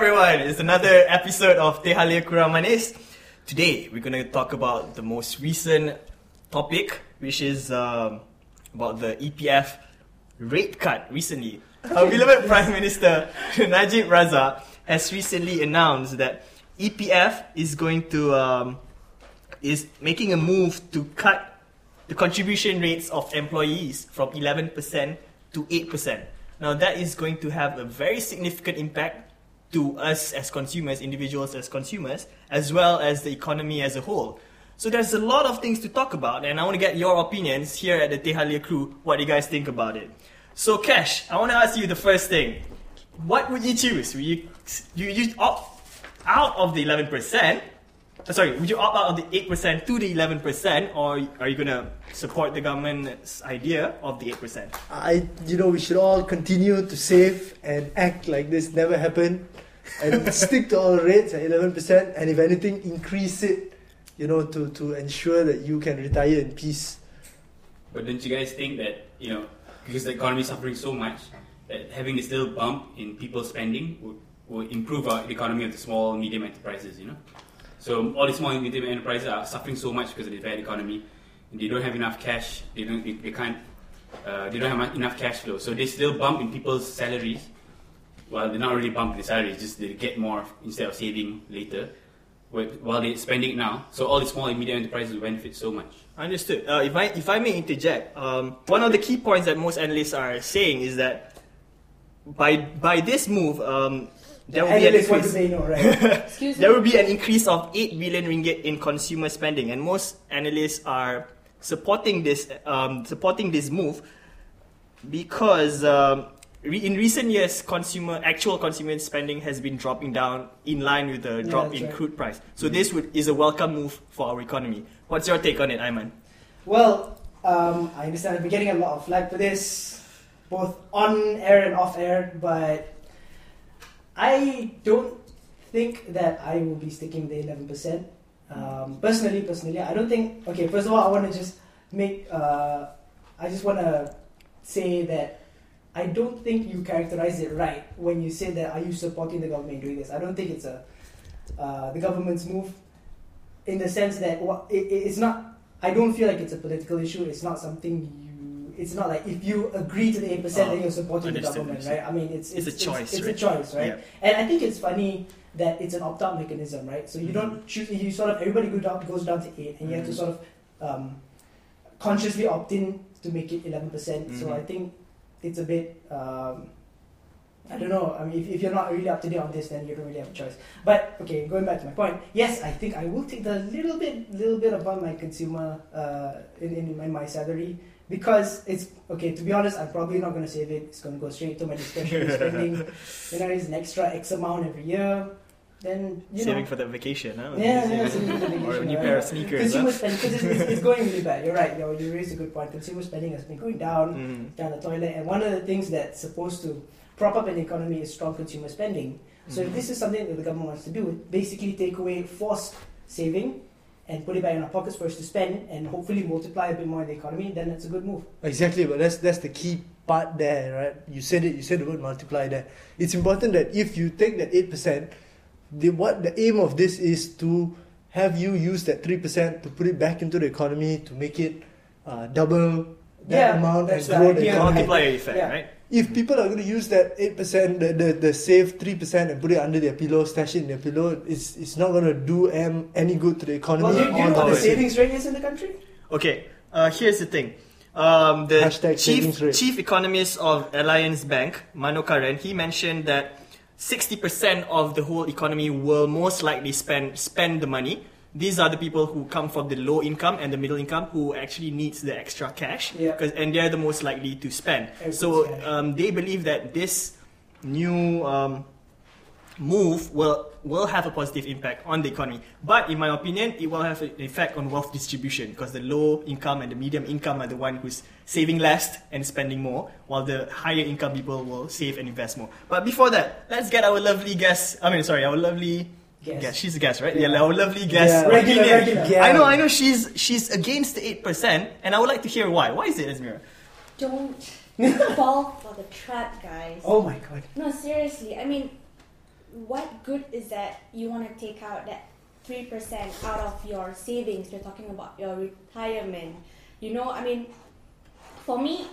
everyone. It's another episode of Teh Halia Kurang Manis. Today, we're going to talk about the most recent topic, which is um, about the EPF rate cut recently. Our beloved Prime Minister Najib Razak has recently announced that EPF is going to um, is making a move to cut the contribution rates of employees from 11% to 8%. Now that is going to have a very significant impact to us as consumers, individuals as consumers, as well as the economy as a whole. So there's a lot of things to talk about, and I want to get your opinions here at the Teh Halia crew. What do you guys think about it? So Cash, I want to ask you the first thing. What would you choose? Would you you, you opt out of the 11%, uh, Uh, sorry, would you opt out of the 8% to the 11%, or are you going to support the government's idea of the 8%? I, you know, we should all continue to save and act like this never happened, and stick to our rates at 11%, and if anything, increase it, you know, to, to ensure that you can retire in peace. But don't you guys think that, you know, because the economy is suffering so much, that having this little bump in people's spending would, would improve our, the economy of the small, medium enterprises, you know? So all the small and medium enterprises are suffering so much because of the bad economy. They don't have enough cash. They don't. They, they can't. Uh, they don't have enough cash flow. So they still bump in people's salaries. Well, they're not really bumping the salaries. Just they get more instead of saving later. While they're spending now, so all the small and medium enterprises benefit so much. Understood. Uh, if I if I may interject, um, one of the key points that most analysts are saying is that by by this move, um, there will be an increase. know, right? there will be an increase of 8 billion ringgit in consumer spending, and most analysts are supporting this um, supporting this move because um, re- in recent years, consumer actual consumer spending has been dropping down in line with the drop in right. crude price. So this would, is a welcome move for our economy. What's your take on it, Ayman? Well, um, I understand I've been getting a lot of flack for this, both on air and off air, but I don't think that I will be sticking the eleven percent. Um, personally, personally, I don't think. Okay, first of all, I want to just make. Uh, I just want to say that I don't think you characterize it right when you say that are you supporting the government doing this. I don't think it's a uh, the government's move in the sense that it, it's not. I don't feel like it's a political issue. It's not something you. It's not like if you agree to the eight percent, then you're supporting the government, right? I mean, it's It's it's, a choice, It's, right? a choice, right? Yeah. And I think it's funny that it's an opt-out mechanism, right? So you Mhm. don't choose. You sort of everybody go down, goes down to eight, and you have to Mhm. sort of um, consciously opt in to make it eleven percent. So Mhm. I think it's a bit. Um, I don't know. I mean, if, if you're not really up to date on this, then you don't really have a choice. But okay, going back to my point. Yes, I think I will take the little bit, little bit above my consumer uh, in, in my, my salary because it's okay. To be honest, I'm probably not going to save it. It's going to go straight to my discretionary spending. You know, it's an extra X amount every year. Then you Saving know, for the vacation, huh? yeah, yeah, saving for the or a new right? pair of sneakers. Consumer Huh? spending because it's, it's, it's going really bad. You're right. You, know, you raised a good point. Consumer spending has been going down Mhm. down the toilet. And one of the things that's supposed to prop up an economy is strong consumer spending. So Mhm. if this is something that the government wants to do, basically take away forced saving and put it back in our pockets for us to spend and hopefully multiply a bit more in the economy, then it's a good move. Exactly, but that's that's the key part there, right? You said it. You said the word multiply there. It's important that if you take that eight percent, the what the aim of this is to have you use that three percent to put it back into the economy to make it uh, double that Yeah, amount and that's the grow the idea. economy. Multiplier effect, Yeah. right? If people are going to use that eight percent, the, the the save three percent and put it under their pillow, stash it in their pillow, it's it's not going to do um, any good to the economy. Well, do, you- do you know what the the- savings rate is in the country? Okay, uh, here's the thing. Um, the Hashtag chief chief economist of Alliance Bank, Manokaran, he mentioned that 60% of the whole economy will most likely spend spend the money. These are the people who come from the low income and the middle income who actually needs the extra cash, Yeah. 'cause- and they're the most likely to spend. Everyone's So um, they believe that this new um, move will will have a positive impact on the economy. But in my opinion, it will have an effect on wealth distribution because the low income and the medium income are the one who's saving less and spending more, while the higher income people will save and invest more. But before that, let's get our lovely guest. I mean, sorry, our lovely Guest. guest. She's a guest, right? Yeah. Yeah, our lovely guest. Yeah. Regular, opinion. regular. Yeah. I know, I know. She's she's against the eight percent, and I would like to hear why. Why is it, Esmira? Don't fall for the trap, guys. Oh my god. No, seriously. I mean, what good is that you want to take out that 3% out of your savings? You're talking about your retirement. You know, I mean, for me,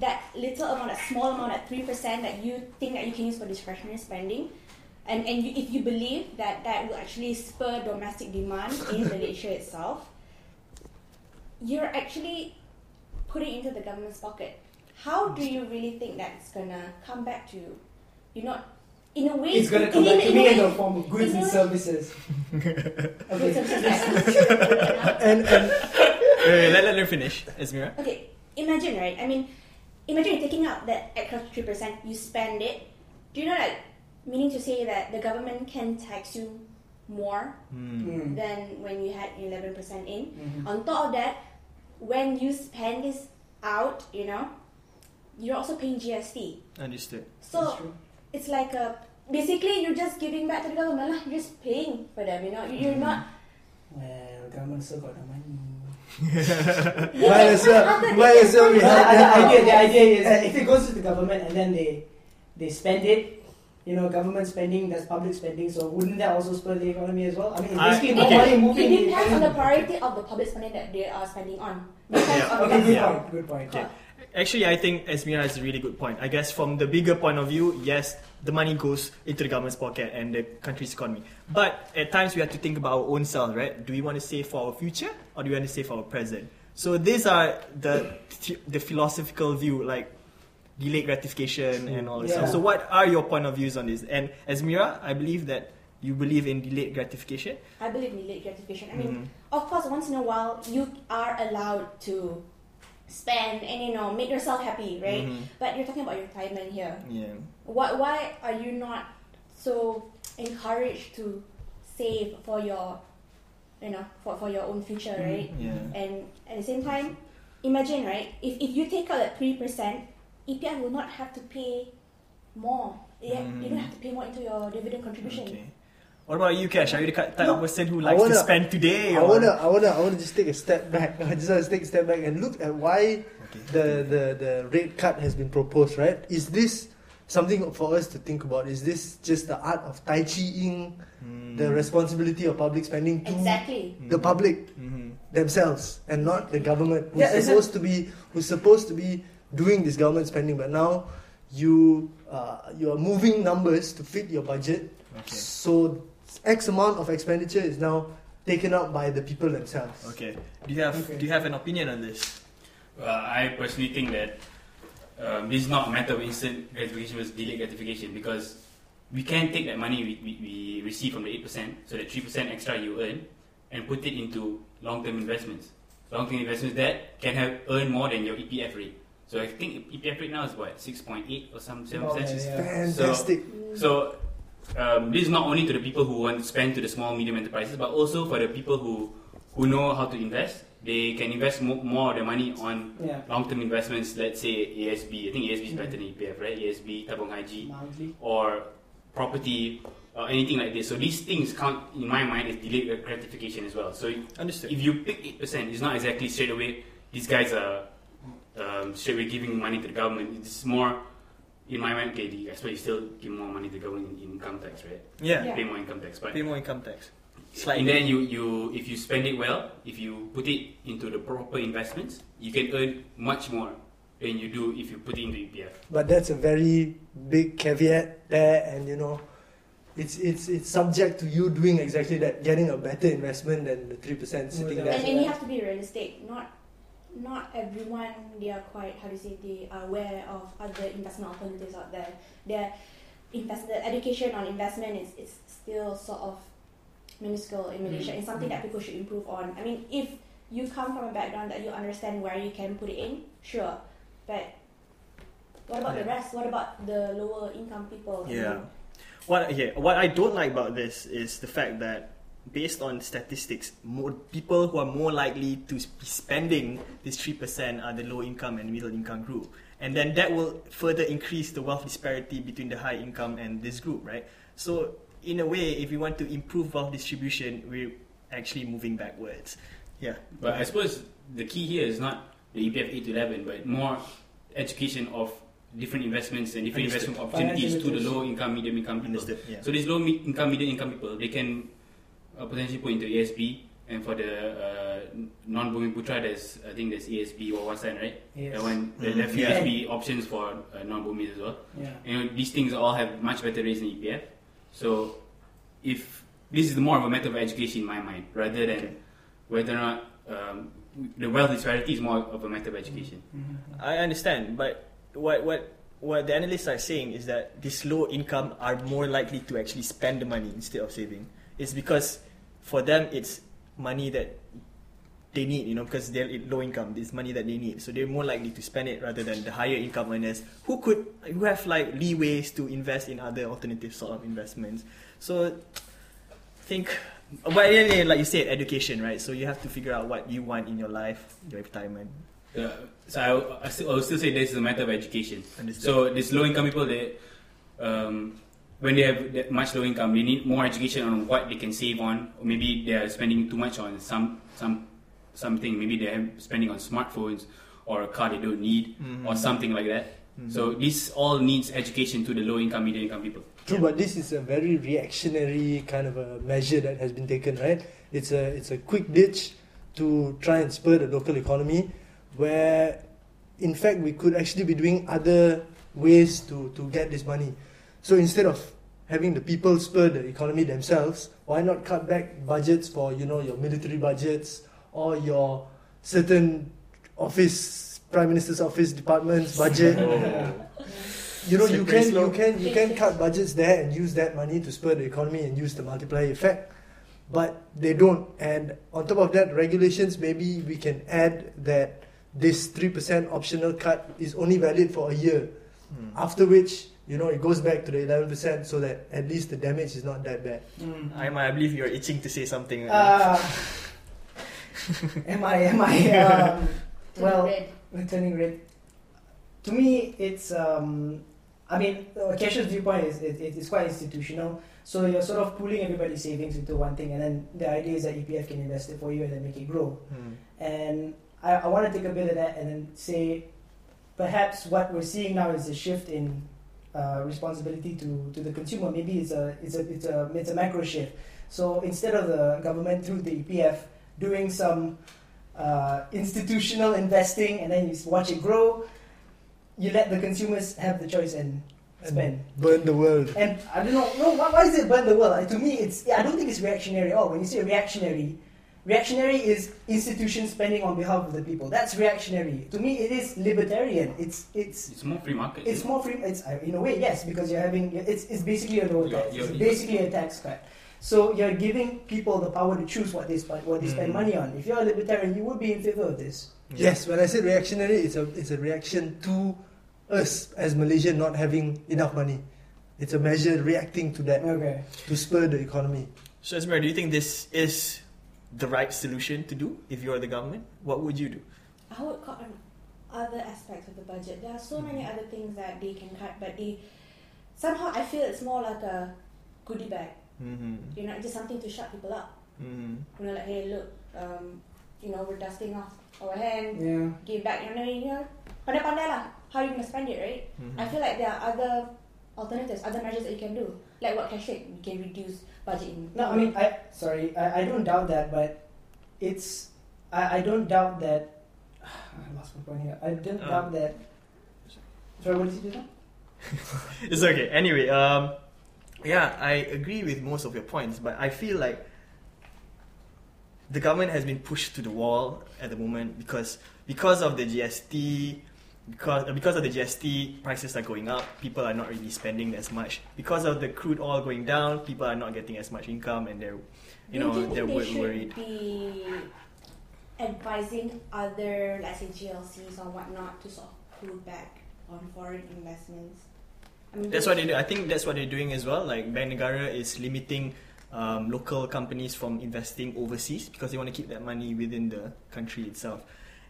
that little amount, that small amount, that 3% that you think that you can use for discretionary spending, and, and you, if you believe that that will actually spur domestic demand in Malaysia itself, you're actually putting into the government's pocket. How do you really think that's gonna come back to you? You're not, in a way, It's gonna come back to in me in the form of goods and services. Okay. and services. And and Wait, wait, let, let her finish, Esmira. Okay, imagine, right? I mean, imagine you're taking out that extra 3%, you spend it. Do you know that, meaning to say that the government can tax you more Hmm. Mm. than when you had 11% in? Mhm. On top of that, when you spend this out, you know, you're also paying GST. Understood. That's So it's like a basically you're just giving back to the government, lah. You're just paying for them. You know, Mm-hmm. you're not. Well, government still got the money. might as well might as well The, have the that. idea, the idea is that if it goes to the government and then they they spend it, you know, government spending, that's public spending. So wouldn't that also spur the economy as well? I mean, it's I- basically more okay. money It moving. in- depends on the priority of the public spending that they are spending on. Yeah. Okay, good Yeah. point. Good point. Okay. Actually, I think Esmira has a really good point. I guess from the bigger point of view, yes, the money goes into the government's pocket and the country's economy. But at times we have to think about our own selves, right? Do we want to save for our future or do we want to save for our present? So these are the the philosophical view, like delayed gratification and all this Yeah. stuff. So what are your point of views on this? And Esmira, I believe that you believe in delayed gratification. I believe in delayed gratification. I mean, Mhm. of course, once in a while you are allowed to spend and you know make yourself happy, right? Mhm. But you're talking about your retirement here. Yeah. Why why are you not so encouraged to save for your you know for, for your own future, Mhm. right? Yeah. And at the same time, imagine right if, if you take out that three percent, EPF will not have to pay more. Yeah, you don't Mhm. have to pay more into your dividend contribution. Okay. What about you, Cash? Are you the type No, of person who likes to wanna- spend today? I or- wanna, I wanna, I wanna just take a step back. I just wanna take a step back and look at why Okay. the, the, the rate cut has been proposed. Right? Is this something for us to think about? Is this just the art of tai chi-ing Hmm. the responsibility of public spending to Exactly. the public Mhm. themselves and not the government who's Yeah, supposed to be who's supposed to be doing this government spending? But now you uh, you are moving numbers to fit your budget. Okay. So X amount of expenditure is now taken out by the people themselves. Okay. Do you have Okay. Do you have an opinion on this? Well, I personally think that um, this is not a matter of instant gratification versus delayed gratification because we can take that money we, we, we receive from the 8%, so the 3% extra you earn, and put it into long term investments. Long term investments that can have earn more than your EPF rate. So I think EPF rate now is what, 6.8 or some 7%? Oh, yeah, yeah. Fantastic. So um, this is not only to the people who want to spend to the small medium enterprises, but also for the people who who know how to invest. They can invest mo- more of their money on Yeah. long-term investments. Let's say ASB. I think ASB is Mm. better than EPF, right? ASB, Tabung Haji, Monthly. or property, or anything like this. So these things count in my mind as delayed gratification as well. So Understood. if you pick eight percent, it's not exactly straight away. These guys are um, straight away giving money to the government. It's more in my mind. Okay, I suppose you still give more money to the government in income tax, right? yeah. Yeah. Pay more income tax, but Pay more income tax. and then you, you if you spend it well, if you put it into the proper investments, you can earn much more than you do if you put it into EPF. But that's a very big caveat there, and you know, it's it's it's subject to you doing exactly that, getting a better investment than the three percent sitting Yeah. there. And, and you have to be realistic. Not not everyone they are quite how do you say they are aware of other investment alternatives out there. Their invest the education on investment is, is still sort of minuscule in Malaysia. Mm. It's something that people should improve on. I mean, if you come from a background that you understand where you can put it in, sure. But what about the rest? What about the lower income people? Yeah. What yeah, what I don't like about this is the fact that based on statistics, more people who are more likely to be spending this three percent are the low income and middle income group, and then that will further increase the wealth disparity between the high income and this group, right? So in a way, if we want to improve wealth distribution, we're actually moving backwards. Yeah, But I suppose the key here is not the EPF 8 to 11, but more education of different investments and different Understood. investment opportunities to the low income, medium income people. Yeah. So these low income, medium income people, they can uh, potentially put into ASB, and for the uh, non-Bumiputera, there's I think there's ASB or one cent, right? Yes. That one, there Mhm. there are few Yeah. ASB options for uh, non-booming as well. Yeah. You know, these things all have much better rates than EPF. So, if this is more of a matter of education in my mind, rather than Okay. whether or not um, the wealth disparity is more of a matter of education. Mhm. I understand, but what what what the analysts are saying is that these low income are more likely to actually spend the money instead of saving. It's because for them it's money that they need, you know, because they're low income. It's money that they need, so they're more likely to spend it rather than the higher income earners who could who have like leeways to invest in other alternative sort of investments. So, I think. But then, like you said, education, right? So you have to figure out what you want in your life, your retirement. Uh, so I, I, still, I would still say this is a matter of education. Understood. So these low income people, they um, when they have that much low income, they need more education on what they can save on. Or maybe they are spending too much on some some something. Maybe they're spending on smartphones or a car they don't need Mhm. or something like that. Mhm. So this all needs education to the low income, middle income people. True, but this is a very reactionary kind of a measure that has been taken, right? It's a it's a quick ditch to try and spur the local economy, where in fact we could actually be doing other ways to, to get this money. So instead of having the people spur the economy themselves, why not cut back budgets for you know your military budgets or your certain office prime minister's office departments budget? you know you can you can you can cut budgets there and use that money to spur the economy and use the multiplier effect but they don't and on top of that regulations maybe we can add that this 3% optional cut is only valid for a year Hmm. after which you know it goes back to the 11% so that at least the damage is not that bad Mm. I, I believe you're itching to say something. Uh, am I? Am I? Um, well, Red. turning red. To me, it's. Um, I mean, Cash's viewpoint is it, it- it's quite institutional. So you're sort of pooling everybody's savings into one thing, and then the idea is that EPF can invest it for you and then make it grow. Hmm. And I, I want to take a bit of that and then say, perhaps what we're seeing now is a shift in uh, responsibility to, to the consumer. Maybe it's a it's a it's a it's a macro shift. So instead of the government through the EPF doing some uh, institutional investing and then you watch it grow, you let the consumers have the choice and spend. burn the world And I don't know, no, why, why is it burn the world? Uh, To me, it's I don't think it's reactionary at all. When you say reactionary, reactionary is institutions spending on behalf of the people. That's reactionary. To me, it is libertarian. It's it's It's more free market. it's more free. It's uh, in a way yes, because you're having it's it's basically a lower You're- tax. you're- It's basically a tax cut. So you're giving people the power to choose what they spend what they spend Mm. money on. If you're a libertarian, you would be in favor of this. yes when i say reactionary it's a it's a reaction to us as malaysia not having enough money it's a measure reacting to that Okay. to spur the economy So, Esmer, do you think this is the right solution to do if you're the government? What would you do? I would cut on other aspects of the budget. There are so many other things that they can cut, but they somehow I feel it's more like a goodie bag. Mm-hmm. You know, just something to shut people up. Mm-hmm. You know, like hey, look, um, you know, we're dusting off our hand, Yeah. give back. You know, you know, pandai-pandai lah. How you gonna spend it, right? Mm-hmm. I feel like there are other alternatives, other measures that you can do. Like what Cash said, you can reduce budget in. No, I mean, I sorry, I, I don't doubt that, but it's I, I don't doubt that. I lost my point here. I don't Uh. doubt that. Sorry, what did you do now? it's okay. Anyway, um, yeah, I agree with most of your points, but I feel like the government has been pushed to the wall at the moment because because of the GST, because because of the GST, prices are going up. People are not really spending as much because of the crude oil going down. People are not getting as much income, and they're, you know, think they're they worried. be advising other, let's say GLCs or whatnot, to sort of pull back on foreign investments. I mean, That's what they do. I think that's what they're doing as well. Like Bank Negara is limiting um, local companies from investing overseas because they want to keep that money within the country itself.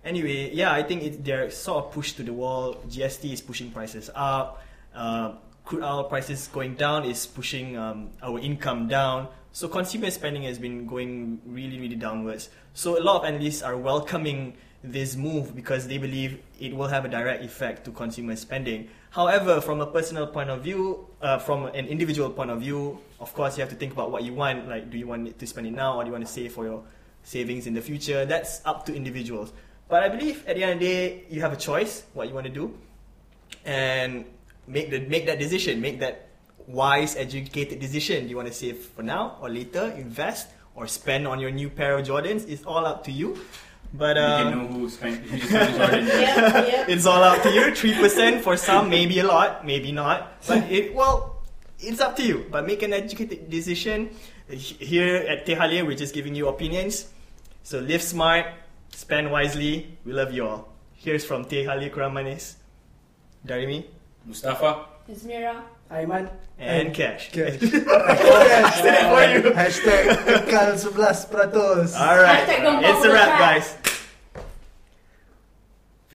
Anyway, yeah, I think it, they're sort of pushed to the wall. GST is pushing prices up. Uh, crude oil prices going down is pushing um, our income down. So consumer spending has been going really, really downwards. So a lot of analysts are welcoming this move because they believe it will have a direct effect to consumer spending. However, from a personal point of view, uh, from an individual point of view, of course, you have to think about what you want. Like, do you want to spend it now, or do you want to save for your savings in the future? That's up to individuals. But I believe at the end of the day, you have a choice what you want to do, and make the make that decision. Make that wise, educated decision. Do you want to save for now or later? Invest or spend on your new pair of Jordans? It's all up to you. But you can uh, know who spent who just spent Jordan. Yep, yep. it's all up to you. Three percent for some, maybe a lot, maybe not. But it well, it's up to you. But make an educated decision. Here at Teh Halia, we're just giving you opinions. So live smart, spend wisely. We love you all. Here's from Teh Halia Kurang Manis, Darimi, Mustafa. Izmira. Aiman. and Cash. Cash. Hashtag for you. Hashtag kekal 11 peratus. All right, Hashtag don't it's a follow wrap, the guys.